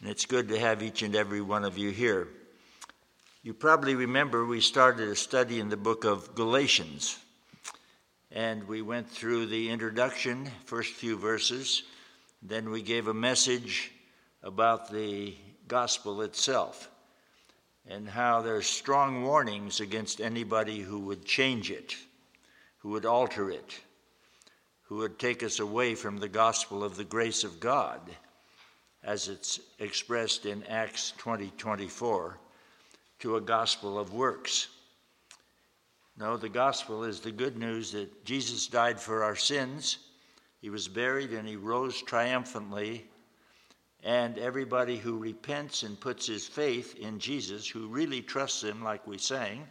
and it's good to have each and every one of you here. You probably remember we started a study in the book of Galatians, and we went through the introduction, first few verses, then we gave a message about the gospel itself and how there's strong warnings against anybody who would change it, who would alter it, who would take us away from the gospel of the grace of God as it's expressed in Acts 20 24, to a gospel of works. No, the gospel is the good news that Jesus died for our sins, he was buried, and he rose triumphantly. And everybody who repents and puts his faith in Jesus, who really trusts him, like we sang,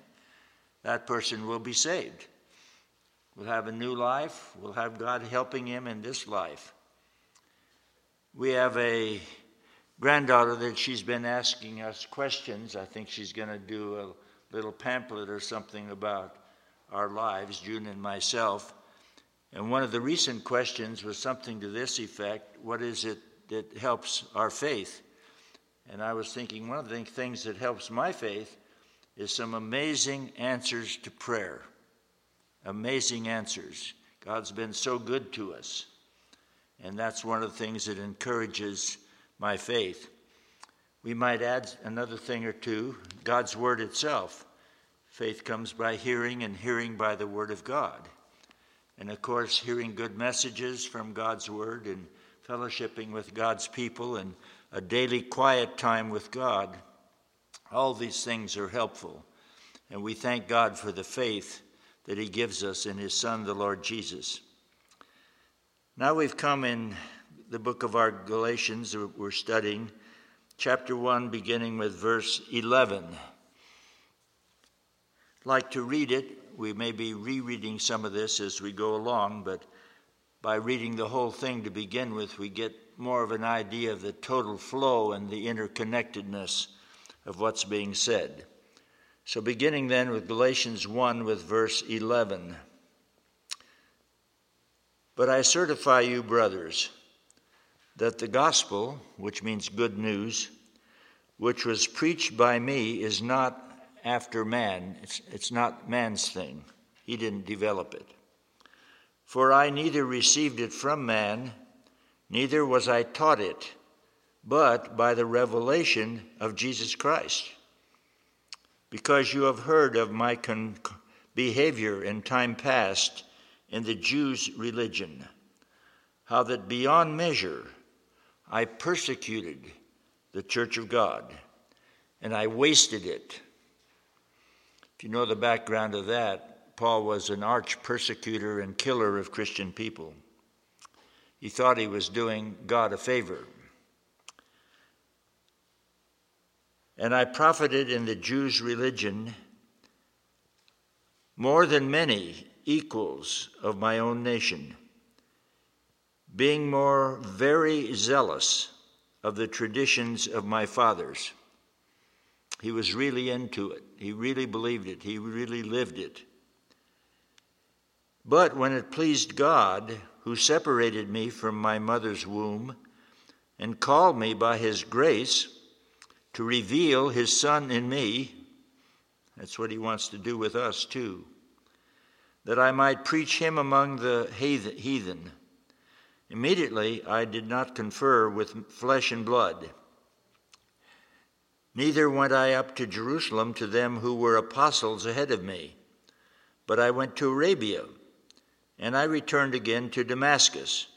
that person will be saved. Will have a new life, will have God helping him in this life. We have a granddaughter that she's been asking us questions. I think she's going to do a little pamphlet or something about our lives, June and myself. And one of the recent questions was something to this effect What is it that helps our faith? And I was thinking one of the things that helps my faith is some amazing answers to prayer. Amazing answers. God's been so good to us. And that's one of the things that encourages my faith. We might add another thing or two God's Word itself. Faith comes by hearing, and hearing by the Word of God. And of course, hearing good messages from God's Word and fellowshipping with God's people and a daily quiet time with God. All these things are helpful. And we thank God for the faith that He gives us in His Son, the Lord Jesus. Now we've come in the book of our Galatians, that we're studying, chapter 1, beginning with verse 11. I'd like to read it. We may be rereading some of this as we go along, but by reading the whole thing to begin with, we get more of an idea of the total flow and the interconnectedness of what's being said. So, beginning then with Galatians 1 with verse 11. But I certify you, brothers, that the gospel, which means good news, which was preached by me, is not after man. It's, it's not man's thing. He didn't develop it. For I neither received it from man, neither was I taught it, but by the revelation of Jesus Christ. Because you have heard of my con- behavior in time past in the Jews' religion, how that beyond measure I persecuted the church of God and I wasted it. If you know the background of that, Paul was an arch persecutor and killer of Christian people. He thought he was doing God a favor. And I profited in the Jews' religion more than many equals of my own nation, being more very zealous of the traditions of my fathers. He was really into it. He really believed it. He really lived it. But when it pleased God, who separated me from my mother's womb and called me by his grace to reveal his Son in me, that's what he wants to do with us too that I might preach him among the heathen. Immediately I did not confer with flesh and blood. Neither went I up to Jerusalem to them who were apostles ahead of me, but I went to Arabia, and I returned again to Damascus.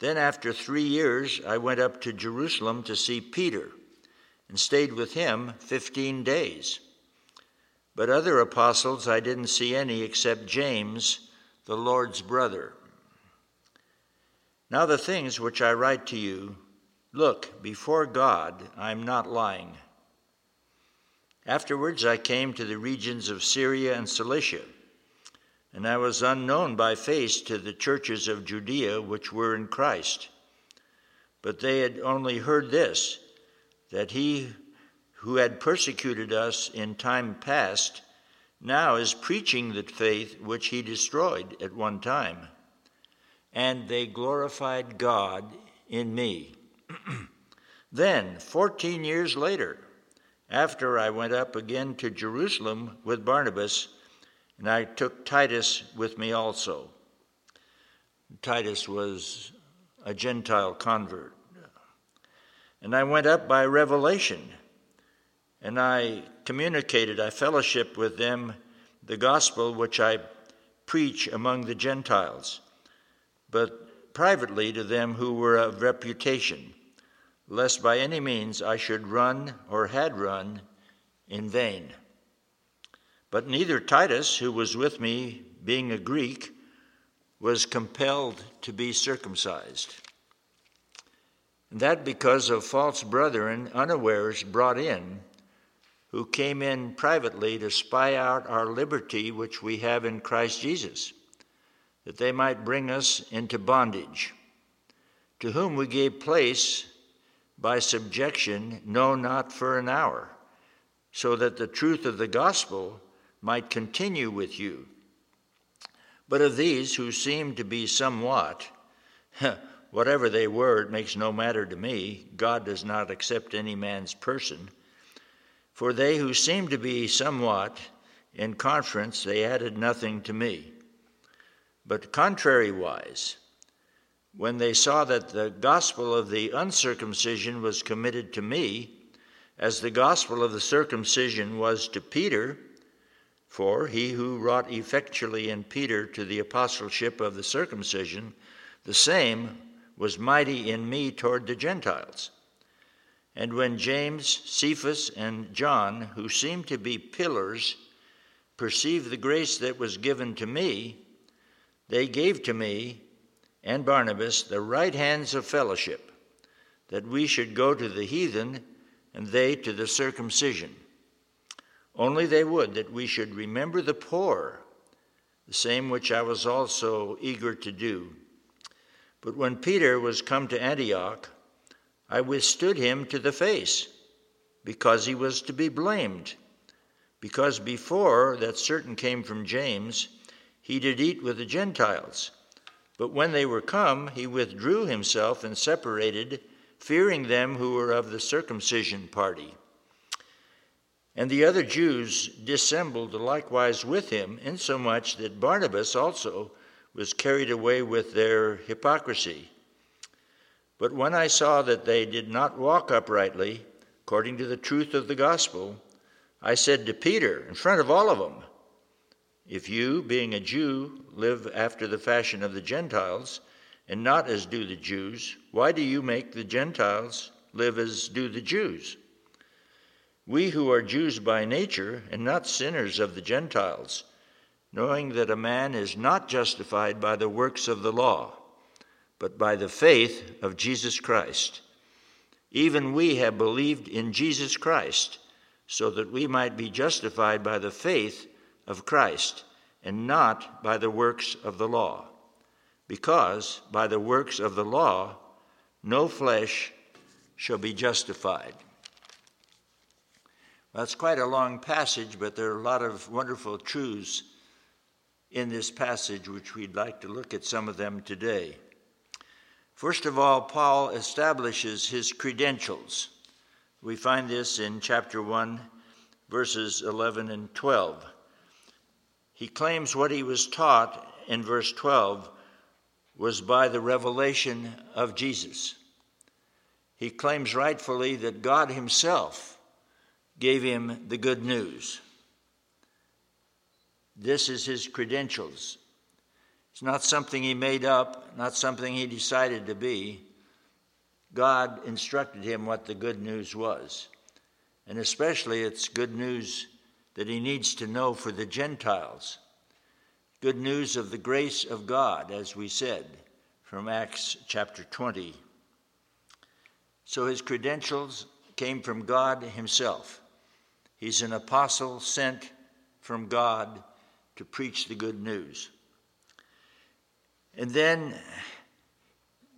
Then, after three years, I went up to Jerusalem to see Peter, and stayed with him fifteen days. But other apostles I didn't see any except James, the Lord's brother. Now, the things which I write to you, look, before God, I'm not lying. Afterwards, I came to the regions of Syria and Cilicia, and I was unknown by face to the churches of Judea which were in Christ. But they had only heard this that he who had persecuted us in time past, now is preaching the faith which he destroyed at one time. And they glorified God in me. Then, 14 years later, after I went up again to Jerusalem with Barnabas, and I took Titus with me also. Titus was a Gentile convert. And I went up by revelation, and I communicated, I fellowship with them the gospel which I preach among the Gentiles, but privately to them who were of reputation, lest by any means I should run or had run in vain. But neither Titus, who was with me, being a Greek, was compelled to be circumcised. And that because of false brethren unawares brought in who came in privately to spy out our liberty which we have in Christ Jesus, that they might bring us into bondage, to whom we gave place by subjection, no, not for an hour, so that the truth of the gospel might continue with you. But of these who seemed to be somewhat, whatever they were, it makes no matter to me. God does not accept any man's person for they who seemed to be somewhat in conference, they added nothing to me. But contrariwise, when they saw that the gospel of the uncircumcision was committed to me, as the gospel of the circumcision was to Peter, for he who wrought effectually in Peter to the apostleship of the circumcision, the same was mighty in me toward the Gentiles. And when James, Cephas, and John, who seemed to be pillars, perceived the grace that was given to me, they gave to me and Barnabas the right hands of fellowship, that we should go to the heathen and they to the circumcision. Only they would that we should remember the poor, the same which I was also eager to do. But when Peter was come to Antioch, I withstood him to the face, because he was to be blamed. Because before that certain came from James, he did eat with the Gentiles. But when they were come, he withdrew himself and separated, fearing them who were of the circumcision party. And the other Jews dissembled likewise with him, insomuch that Barnabas also was carried away with their hypocrisy. But when I saw that they did not walk uprightly, according to the truth of the gospel, I said to Peter, in front of all of them, If you, being a Jew, live after the fashion of the Gentiles, and not as do the Jews, why do you make the Gentiles live as do the Jews? We who are Jews by nature, and not sinners of the Gentiles, knowing that a man is not justified by the works of the law but by the faith of Jesus Christ. Even we have believed in Jesus Christ, so that we might be justified by the faith of Christ, and not by the works of the law. Because by the works of the law, no flesh shall be justified. That's quite a long passage, but there are a lot of wonderful truths in this passage, which we'd like to look at some of them today. First of all, Paul establishes his credentials. We find this in chapter 1, verses 11 and 12. He claims what he was taught in verse 12 was by the revelation of Jesus. He claims rightfully that God Himself gave him the good news. This is his credentials. It's not something he made up, not something he decided to be. God instructed him what the good news was. And especially, it's good news that he needs to know for the Gentiles. Good news of the grace of God, as we said from Acts chapter 20. So his credentials came from God himself. He's an apostle sent from God to preach the good news. And then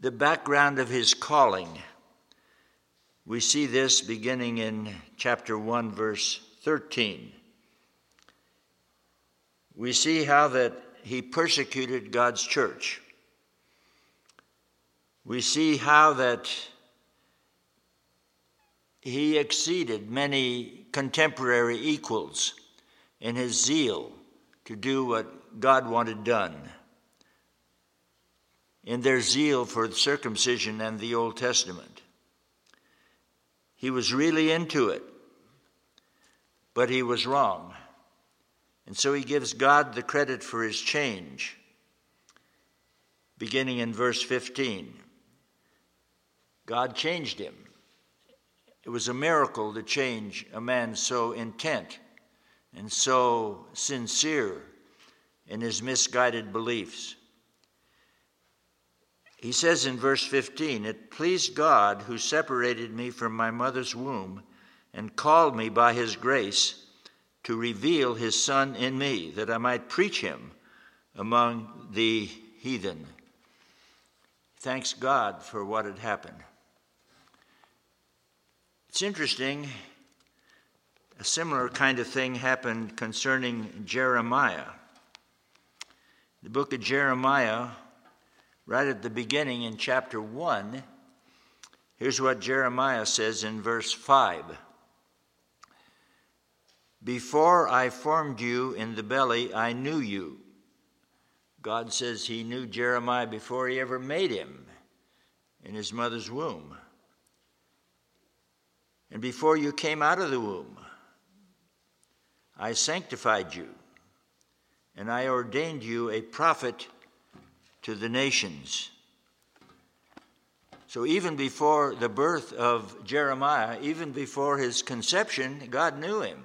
the background of his calling. We see this beginning in chapter 1, verse 13. We see how that he persecuted God's church. We see how that he exceeded many contemporary equals in his zeal to do what God wanted done. In their zeal for circumcision and the Old Testament, he was really into it, but he was wrong. And so he gives God the credit for his change, beginning in verse 15. God changed him. It was a miracle to change a man so intent and so sincere in his misguided beliefs. He says in verse 15, It pleased God who separated me from my mother's womb and called me by his grace to reveal his Son in me, that I might preach him among the heathen. Thanks God for what had happened. It's interesting, a similar kind of thing happened concerning Jeremiah. The book of Jeremiah, right at the beginning in chapter 1, here's what Jeremiah says in verse 5 Before I formed you in the belly, I knew you. God says he knew Jeremiah before he ever made him in his mother's womb and before you came out of the womb. I sanctified you, and I ordained you a prophet to the nations. So, even before the birth of Jeremiah, even before his conception, God knew him.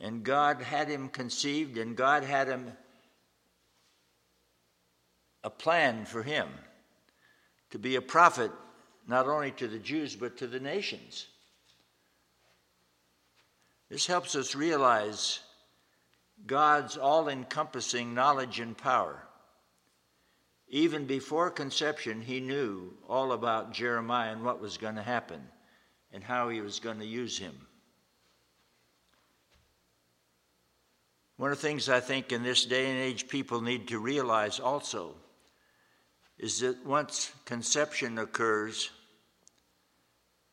And God had him conceived, and God had him a plan for him to be a prophet not only to the Jews, but to the nations. This helps us realize God's all encompassing knowledge and power. Even before conception, he knew all about Jeremiah and what was going to happen and how he was going to use him. One of the things I think in this day and age people need to realize also is that once conception occurs,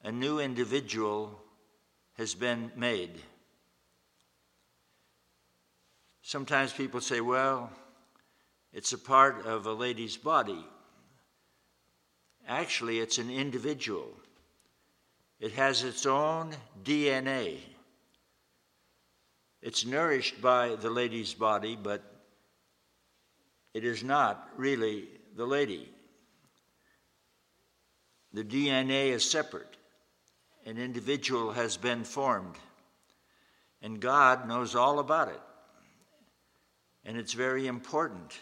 a new individual has been made. Sometimes people say, well, it's a part of a lady's body. Actually, it's an individual. It has its own DNA. It's nourished by the lady's body, but it is not really the lady. The DNA is separate. An individual has been formed, and God knows all about it. And it's very important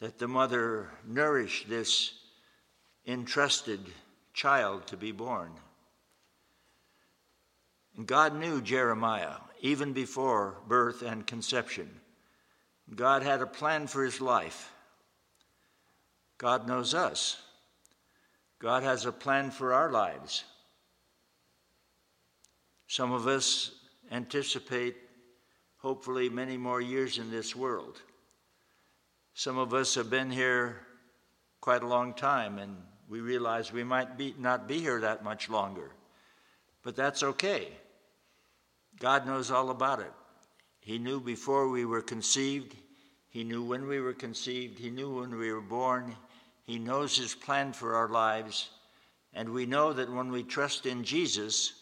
that the mother nourish this entrusted child to be born. And God knew Jeremiah even before birth and conception. God had a plan for his life. God knows us. God has a plan for our lives. Some of us anticipate, hopefully, many more years in this world. Some of us have been here quite a long time, and we realize we might be, not be here that much longer. But that's okay. God knows all about it. He knew before we were conceived, He knew when we were conceived, He knew when we were born, He knows His plan for our lives, and we know that when we trust in Jesus,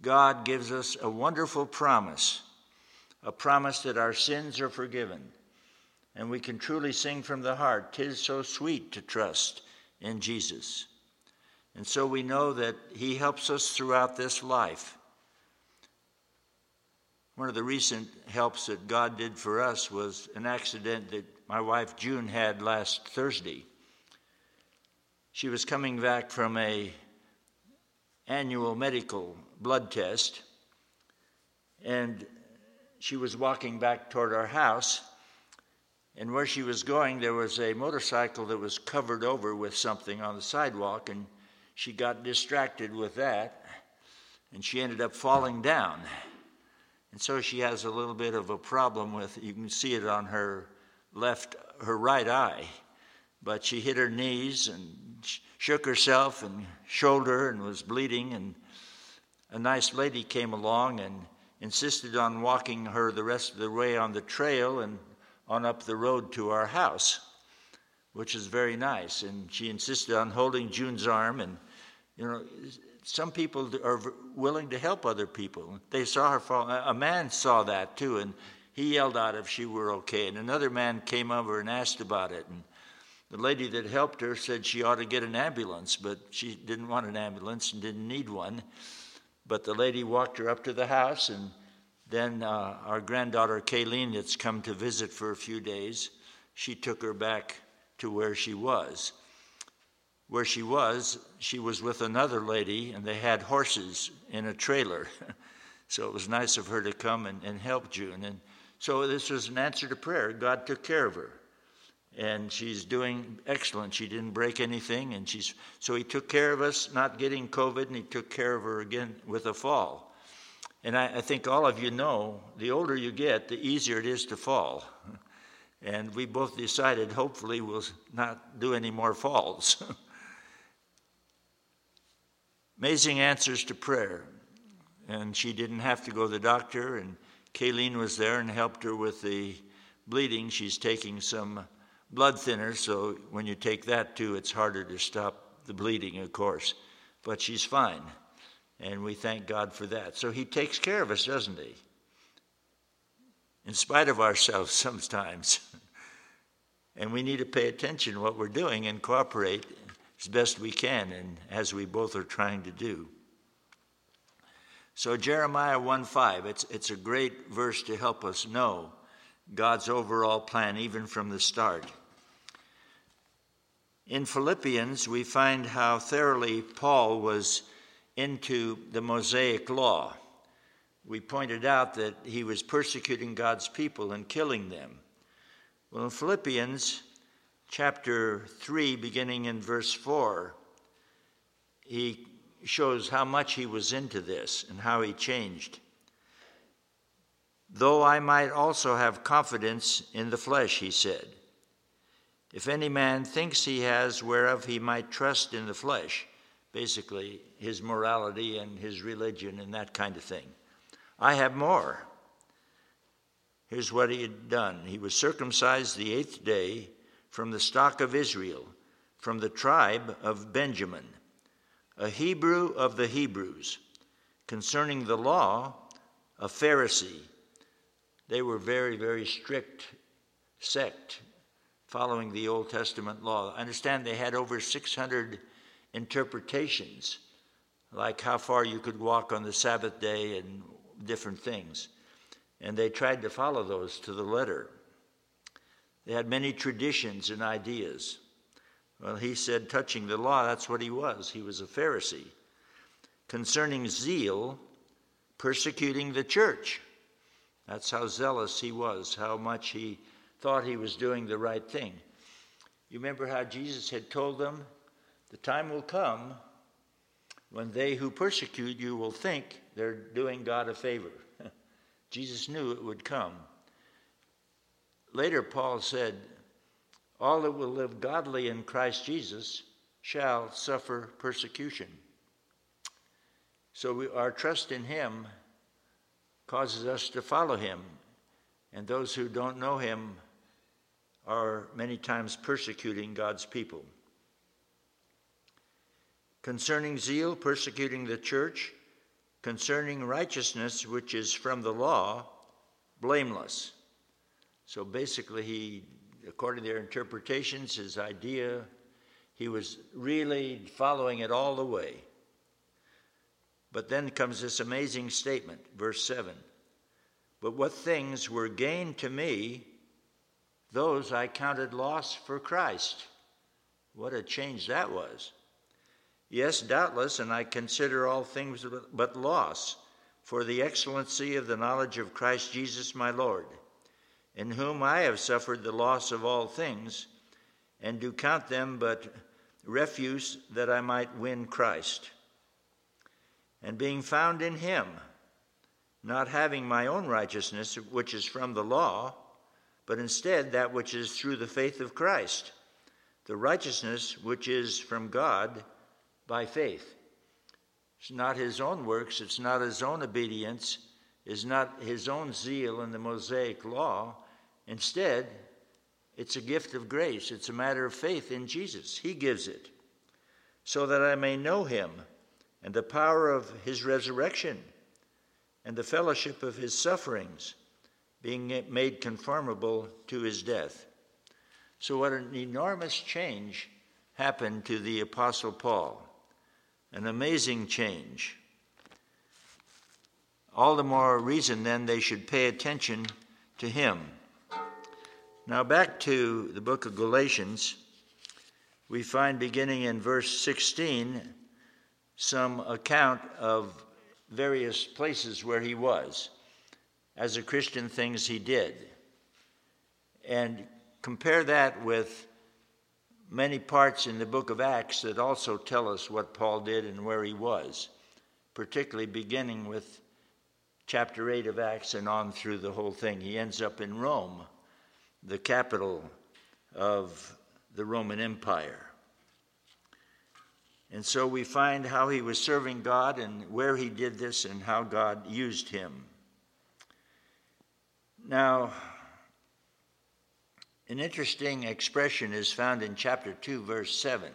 God gives us a wonderful promise a promise that our sins are forgiven. And we can truly sing from the heart, Tis so sweet to trust in Jesus. And so we know that He helps us throughout this life. One of the recent helps that God did for us was an accident that my wife June had last Thursday. She was coming back from a annual medical blood test, and she was walking back toward our house. And where she was going, there was a motorcycle that was covered over with something on the sidewalk, and she got distracted with that, and she ended up falling down. And so she has a little bit of a problem with, you can see it on her left, her right eye but she hit her knees and shook herself and shoulder and was bleeding. And a nice lady came along and insisted on walking her the rest of the way on the trail and on up the road to our house, which is very nice. And she insisted on holding June's arm. And, you know, some people are willing to help other people. They saw her fall. A man saw that too, and he yelled out if she were okay. And another man came over and asked about it. And the lady that helped her said she ought to get an ambulance, but she didn't want an ambulance and didn't need one. But the lady walked her up to the house, and then uh, our granddaughter Kayleen, that's come to visit for a few days, she took her back to where she was. Where she was, she was with another lady, and they had horses in a trailer. so it was nice of her to come and, and help June. And so this was an answer to prayer. God took care of her and she's doing excellent. She didn't break anything, and she's so he took care of us not getting COVID, and he took care of her again with a fall. And I, I think all of you know, the older you get, the easier it is to fall. And we both decided, hopefully, we'll not do any more falls. Amazing answers to prayer. And she didn't have to go to the doctor, and Kayleen was there and helped her with the bleeding. She's taking some blood thinner, so when you take that too, it's harder to stop the bleeding, of course. But she's fine, and we thank God for that. So He takes care of us, doesn't He? In spite of ourselves sometimes. and we need to pay attention to what we're doing and cooperate as best we can, and as we both are trying to do. So Jeremiah 1:5, it's, it's a great verse to help us know God's overall plan, even from the start. In Philippians, we find how thoroughly Paul was into the Mosaic law. We pointed out that he was persecuting God's people and killing them. Well, in Philippians chapter 3, beginning in verse 4, he shows how much he was into this and how he changed. Though I might also have confidence in the flesh, he said. If any man thinks he has whereof he might trust in the flesh, basically his morality and his religion and that kind of thing, I have more. Here's what he had done he was circumcised the eighth day from the stock of Israel, from the tribe of Benjamin, a Hebrew of the Hebrews. Concerning the law, a Pharisee. They were very, very strict sect following the Old Testament law. I understand they had over 600 interpretations, like how far you could walk on the Sabbath day and different things. And they tried to follow those to the letter. They had many traditions and ideas. Well, he said, touching the law, that's what he was. He was a Pharisee. Concerning zeal, persecuting the church. That's how zealous he was, how much he thought he was doing the right thing. You remember how Jesus had told them, The time will come when they who persecute you will think they're doing God a favor. Jesus knew it would come. Later, Paul said, All that will live godly in Christ Jesus shall suffer persecution. So we, our trust in Him causes us to follow Him. And those who don't know Him are many times persecuting God's people. Concerning zeal, persecuting the church, concerning righteousness, which is from the law, blameless. So basically, he, according to their interpretations, his idea, he was really following it all the way. But then comes this amazing statement, verse 7 But what things were gained to me, those I counted loss for Christ. What a change that was. Yes, doubtless, and I consider all things but loss for the excellency of the knowledge of Christ Jesus my Lord, in whom I have suffered the loss of all things, and do count them but refuse that I might win Christ. And being found in him, not having my own righteousness, which is from the law, but instead that which is through the faith of Christ, the righteousness which is from God by faith. It's not his own works, it's not his own obedience, it's not his own zeal in the Mosaic law. Instead, it's a gift of grace. It's a matter of faith in Jesus. He gives it so that I may know him and the power of his resurrection and the fellowship of his sufferings, being made conformable to his death. So, what an enormous change happened to the Apostle Paul! An amazing change. All the more reason then they should pay attention to him. Now, back to the book of Galatians, we find beginning in verse 16 some account of various places where he was, as a Christian, things he did. And compare that with many parts in the book of Acts that also tell us what Paul did and where he was, particularly beginning with chapter 8 of Acts and on through the whole thing. He ends up in Rome the capital of the Roman Empire. And so we find how he was serving God and where he did this and how God used him. Now, an interesting expression is found in chapter 2, verse 7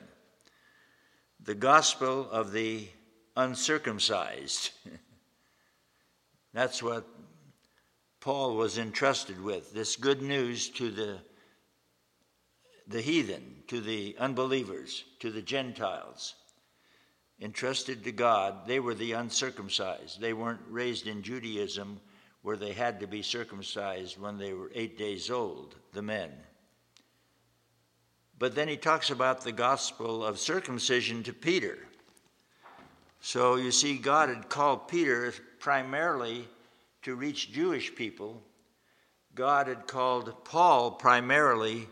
the gospel of the uncircumcised. That's what Paul was entrusted with this good news to the, the heathen, to the unbelievers, to the Gentiles. Entrusted to God, they were the uncircumcised. They weren't raised in Judaism where they had to be circumcised when they were eight days old, the men. But then he talks about the gospel of circumcision to Peter. So you see, God had called Peter primarily to reach Jewish people, God had called Paul primarily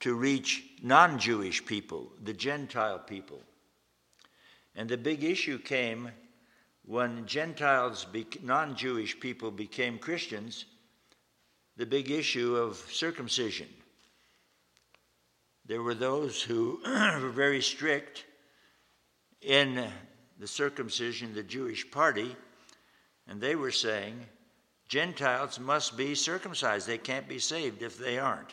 to reach non Jewish people, the Gentile people. And the big issue came when Gentiles, non Jewish people, became Christians, the big issue of circumcision. There were those who were very strict in the circumcision, the Jewish party, and they were saying Gentiles must be circumcised. They can't be saved if they aren't.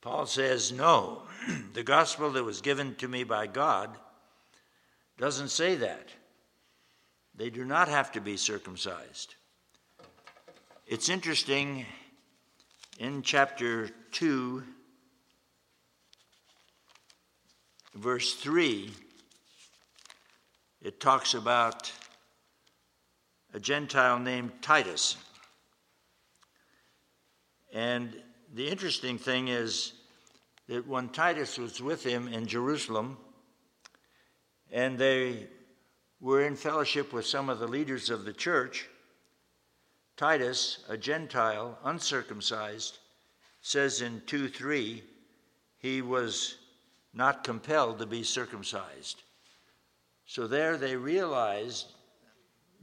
Paul says, No, the gospel that was given to me by God doesn't say that. They do not have to be circumcised. It's interesting in chapter 2, verse 3, it talks about a Gentile named Titus. And the interesting thing is that when Titus was with him in Jerusalem, and they were in fellowship with some of the leaders of the church, Titus, a Gentile, uncircumcised, says in 2 3, he was not compelled to be circumcised. So there they realized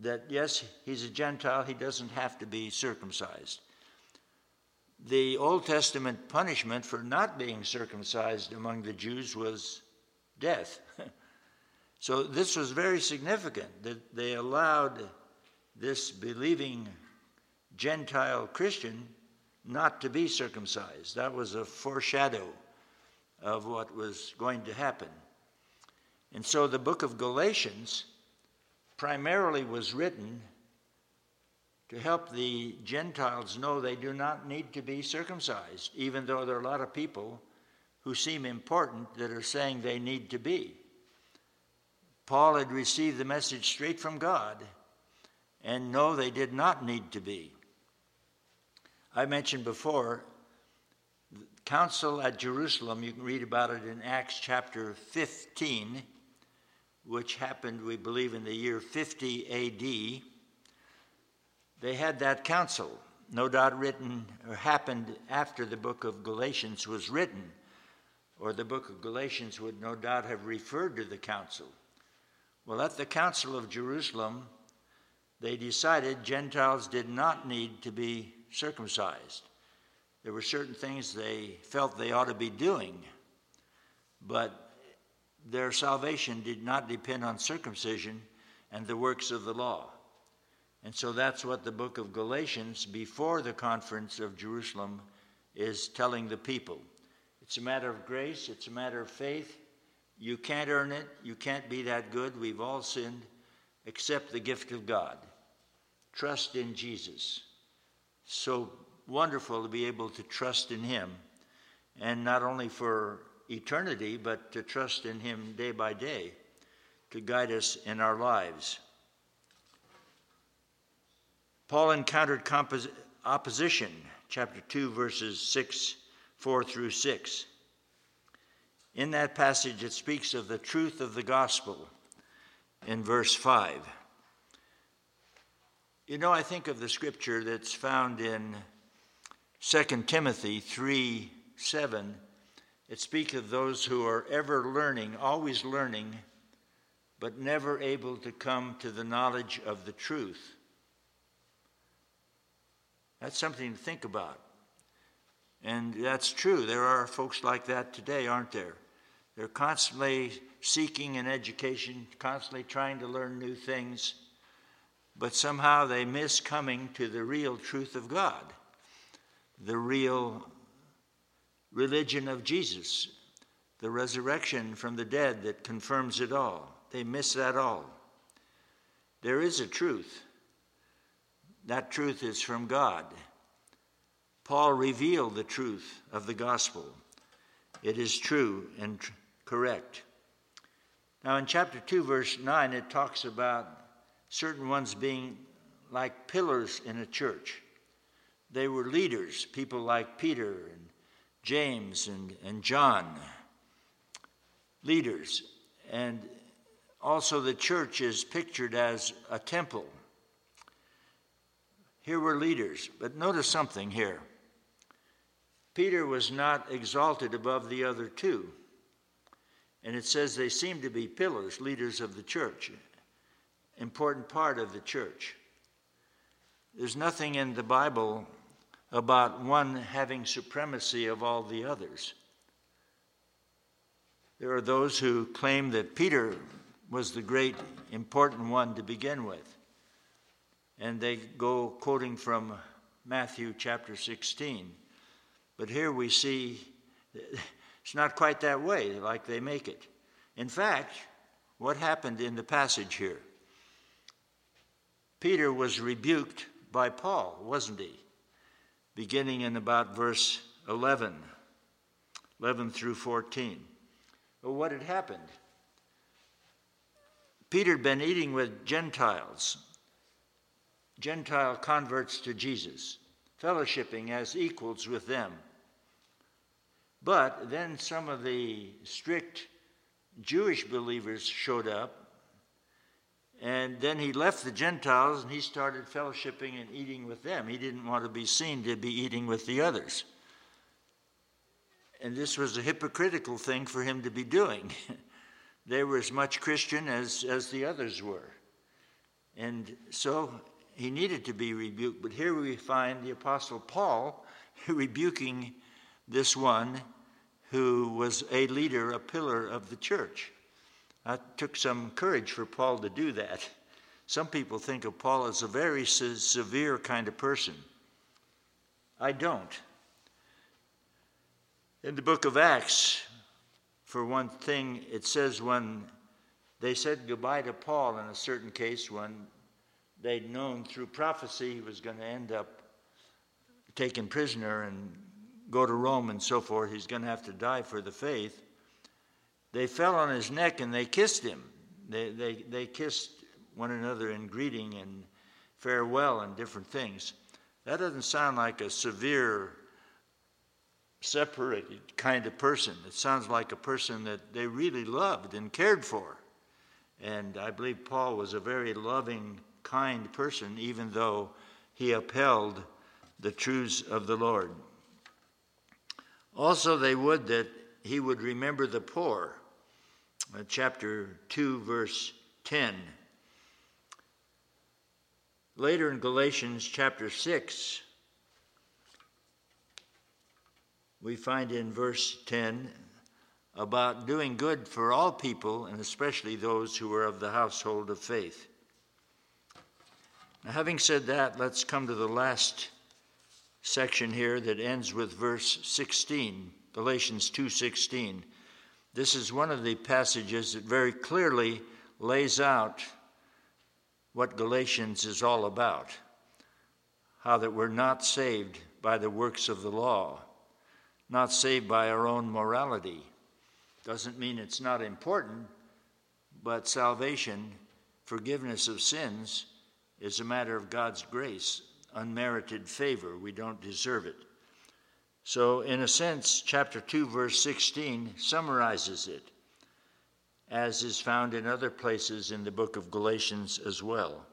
that yes, he's a Gentile, he doesn't have to be circumcised. The Old Testament punishment for not being circumcised among the Jews was death. So this was very significant that they allowed this believing Gentile Christian not to be circumcised. That was a foreshadow of what was going to happen. And so the book of Galatians primarily was written to help the Gentiles know they do not need to be circumcised, even though there are a lot of people who seem important that are saying they need to be. Paul had received the message straight from God, and no, they did not need to be. I mentioned before, the council at Jerusalem, you can read about it in Acts chapter 15 which happened, we believe, in the year 50 AD, they had that council, no doubt written or happened after the book of Galatians was written, or the book of Galatians would no doubt have referred to the council. Well, at the Council of Jerusalem, they decided Gentiles did not need to be circumcised. There were certain things they felt they ought to be doing, but their salvation did not depend on circumcision and the works of the law. And so that's what the book of Galatians, before the conference of Jerusalem, is telling the people. It's a matter of grace, it's a matter of faith. You can't earn it, you can't be that good. We've all sinned. Accept the gift of God. Trust in Jesus. So wonderful to be able to trust in Him, and not only for eternity, but to trust in Him day by day to guide us in our lives. Paul encountered compos- opposition, chapter 2, verses 6, 4 through 6. In that passage, it speaks of the truth of the gospel in verse 5. You know, I think of the scripture that's found in 2 Timothy 3 7. It speaks of those who are ever learning, always learning, but never able to come to the knowledge of the truth. That's something to think about. And that's true. There are folks like that today, aren't there? They're constantly seeking an education, constantly trying to learn new things, but somehow they miss coming to the real truth of God, the real religion of Jesus, the resurrection from the dead that confirms it all. They miss that all. There is a truth. That truth is from God. Paul revealed the truth of the gospel. It is true and tr- correct. Now, in chapter 2, verse 9, it talks about certain ones being like pillars in a church. They were leaders, people like Peter and James and, and John, leaders. And also, the church is pictured as a temple. Here were leaders, but notice something here. Peter was not exalted above the other two. And it says they seem to be pillars, leaders of the church, important part of the church. There's nothing in the Bible about one having supremacy of all the others. There are those who claim that Peter was the great important one to begin with. And they go quoting from Matthew chapter 16. But here we see it's not quite that way like they make it. In fact, what happened in the passage here? Peter was rebuked by Paul, wasn't he? Beginning in about verse 11, 11 through 14. Well, what had happened? Peter had been eating with Gentiles, Gentile converts to Jesus, fellowshipping as equals with them. But then some of the strict Jewish believers showed up, and then he left the Gentiles and he started fellowshipping and eating with them. He didn't want to be seen to be eating with the others. And this was a hypocritical thing for him to be doing. they were as much Christian as, as the others were. And so he needed to be rebuked. But here we find the Apostle Paul rebuking this one who was a leader, a pillar of the church. It took some courage for Paul to do that. Some people think of Paul as a very se- severe kind of person. I don't. In the book of Acts, for one thing, it says when they said goodbye to Paul in a certain case, when they'd known through prophecy he was going to end up taken prisoner and go to Rome and so forth, he's going to have to die for the faith. They fell on his neck and they kissed him. They, they, they kissed one another in greeting and farewell and different things. That doesn't sound like a severe separated kind of person. It sounds like a person that they really loved and cared for. And I believe Paul was a very loving, kind person, even though he upheld the truths of the Lord. Also, they would that he would remember the poor. Uh, chapter 2, verse 10. Later in Galatians chapter 6, we find in verse 10 about doing good for all people, and especially those who are of the household of faith. Now, having said that, let's come to the last section here that ends with verse 16, Galatians 2:16. This is one of the passages that very clearly lays out what Galatians is all about. How that we're not saved by the works of the law, not saved by our own morality. Doesn't mean it's not important, but salvation, forgiveness of sins, is a matter of God's grace, unmerited favor. We don't deserve it. So, in a sense, chapter 2, verse 16 summarizes it, as is found in other places in the book of Galatians as well.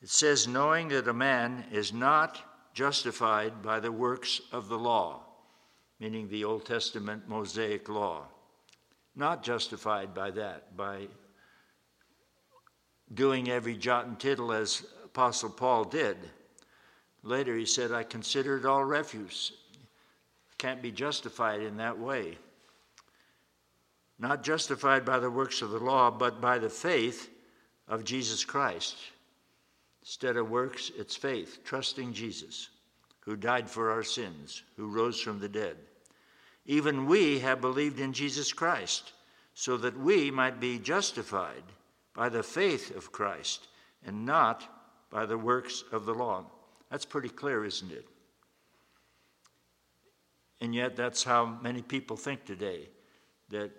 It says, knowing that a man is not justified by the works of the law, meaning the Old Testament Mosaic law. Not justified by that, by doing every jot and tittle as Apostle Paul did. Later he said, I consider it all refuse. Can't be justified in that way. Not justified by the works of the law, but by the faith of Jesus Christ. Instead of works, it's faith, trusting Jesus, who died for our sins, who rose from the dead. Even we have believed in Jesus Christ, so that we might be justified by the faith of Christ and not by the works of the law. That's pretty clear, isn't it? And yet, that's how many people think today that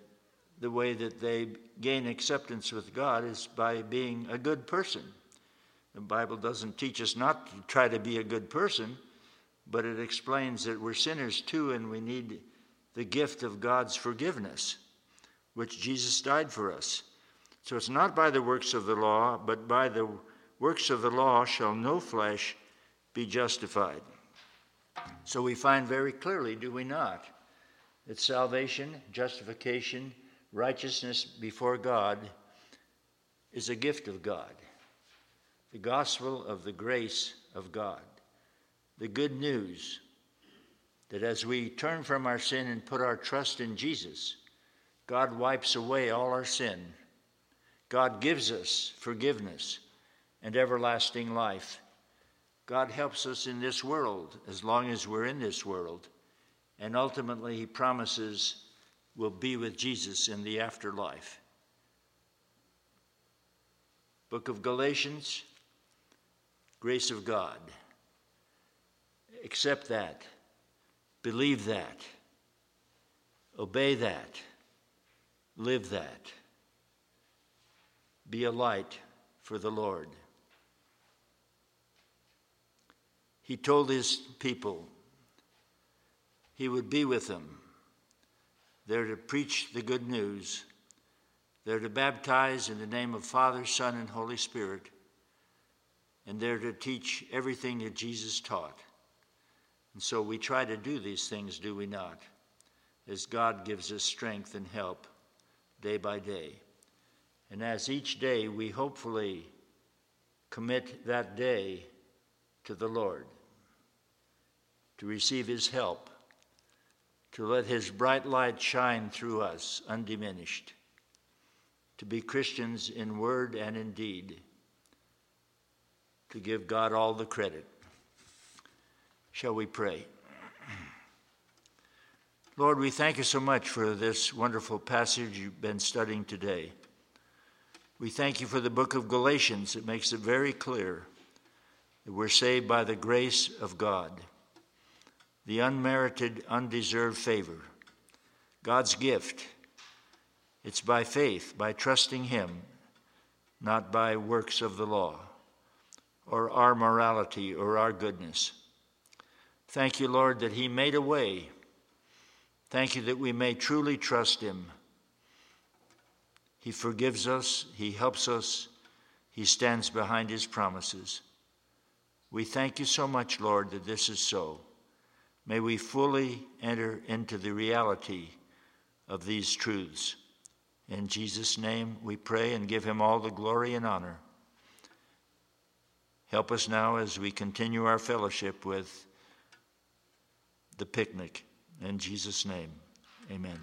the way that they gain acceptance with God is by being a good person. The Bible doesn't teach us not to try to be a good person, but it explains that we're sinners too and we need the gift of God's forgiveness, which Jesus died for us. So it's not by the works of the law, but by the works of the law shall no flesh be justified. So we find very clearly, do we not, that salvation, justification, righteousness before God is a gift of God. The gospel of the grace of God. The good news that as we turn from our sin and put our trust in Jesus, God wipes away all our sin God gives us forgiveness and everlasting life. God helps us in this world as long as we're in this world. And ultimately, He promises we'll be with Jesus in the afterlife. Book of Galatians, grace of God. Accept that. Believe that. Obey that. Live that. Be a light for the Lord. He told his people he would be with them. They're to preach the good news. They're to baptize in the name of Father, Son, and Holy Spirit. And they're to teach everything that Jesus taught. And so we try to do these things, do we not? As God gives us strength and help day by day. And as each day we hopefully commit that day to the Lord, to receive His help, to let His bright light shine through us undiminished, to be Christians in word and in deed, to give God all the credit. Shall we pray? Lord, we thank you so much for this wonderful passage you've been studying today. We thank you for the book of Galatians. It makes it very clear that we're saved by the grace of God, the unmerited, undeserved favor, God's gift. It's by faith, by trusting Him, not by works of the law or our morality or our goodness. Thank you, Lord, that He made a way. Thank you that we may truly trust Him he forgives us, He helps us, He stands behind His promises. We thank you so much, Lord, that this is so. May we fully enter into the reality of these truths. In Jesus' name we pray and give Him all the glory and honor. Help us now as we continue our fellowship with the picnic. In Jesus' name, amen.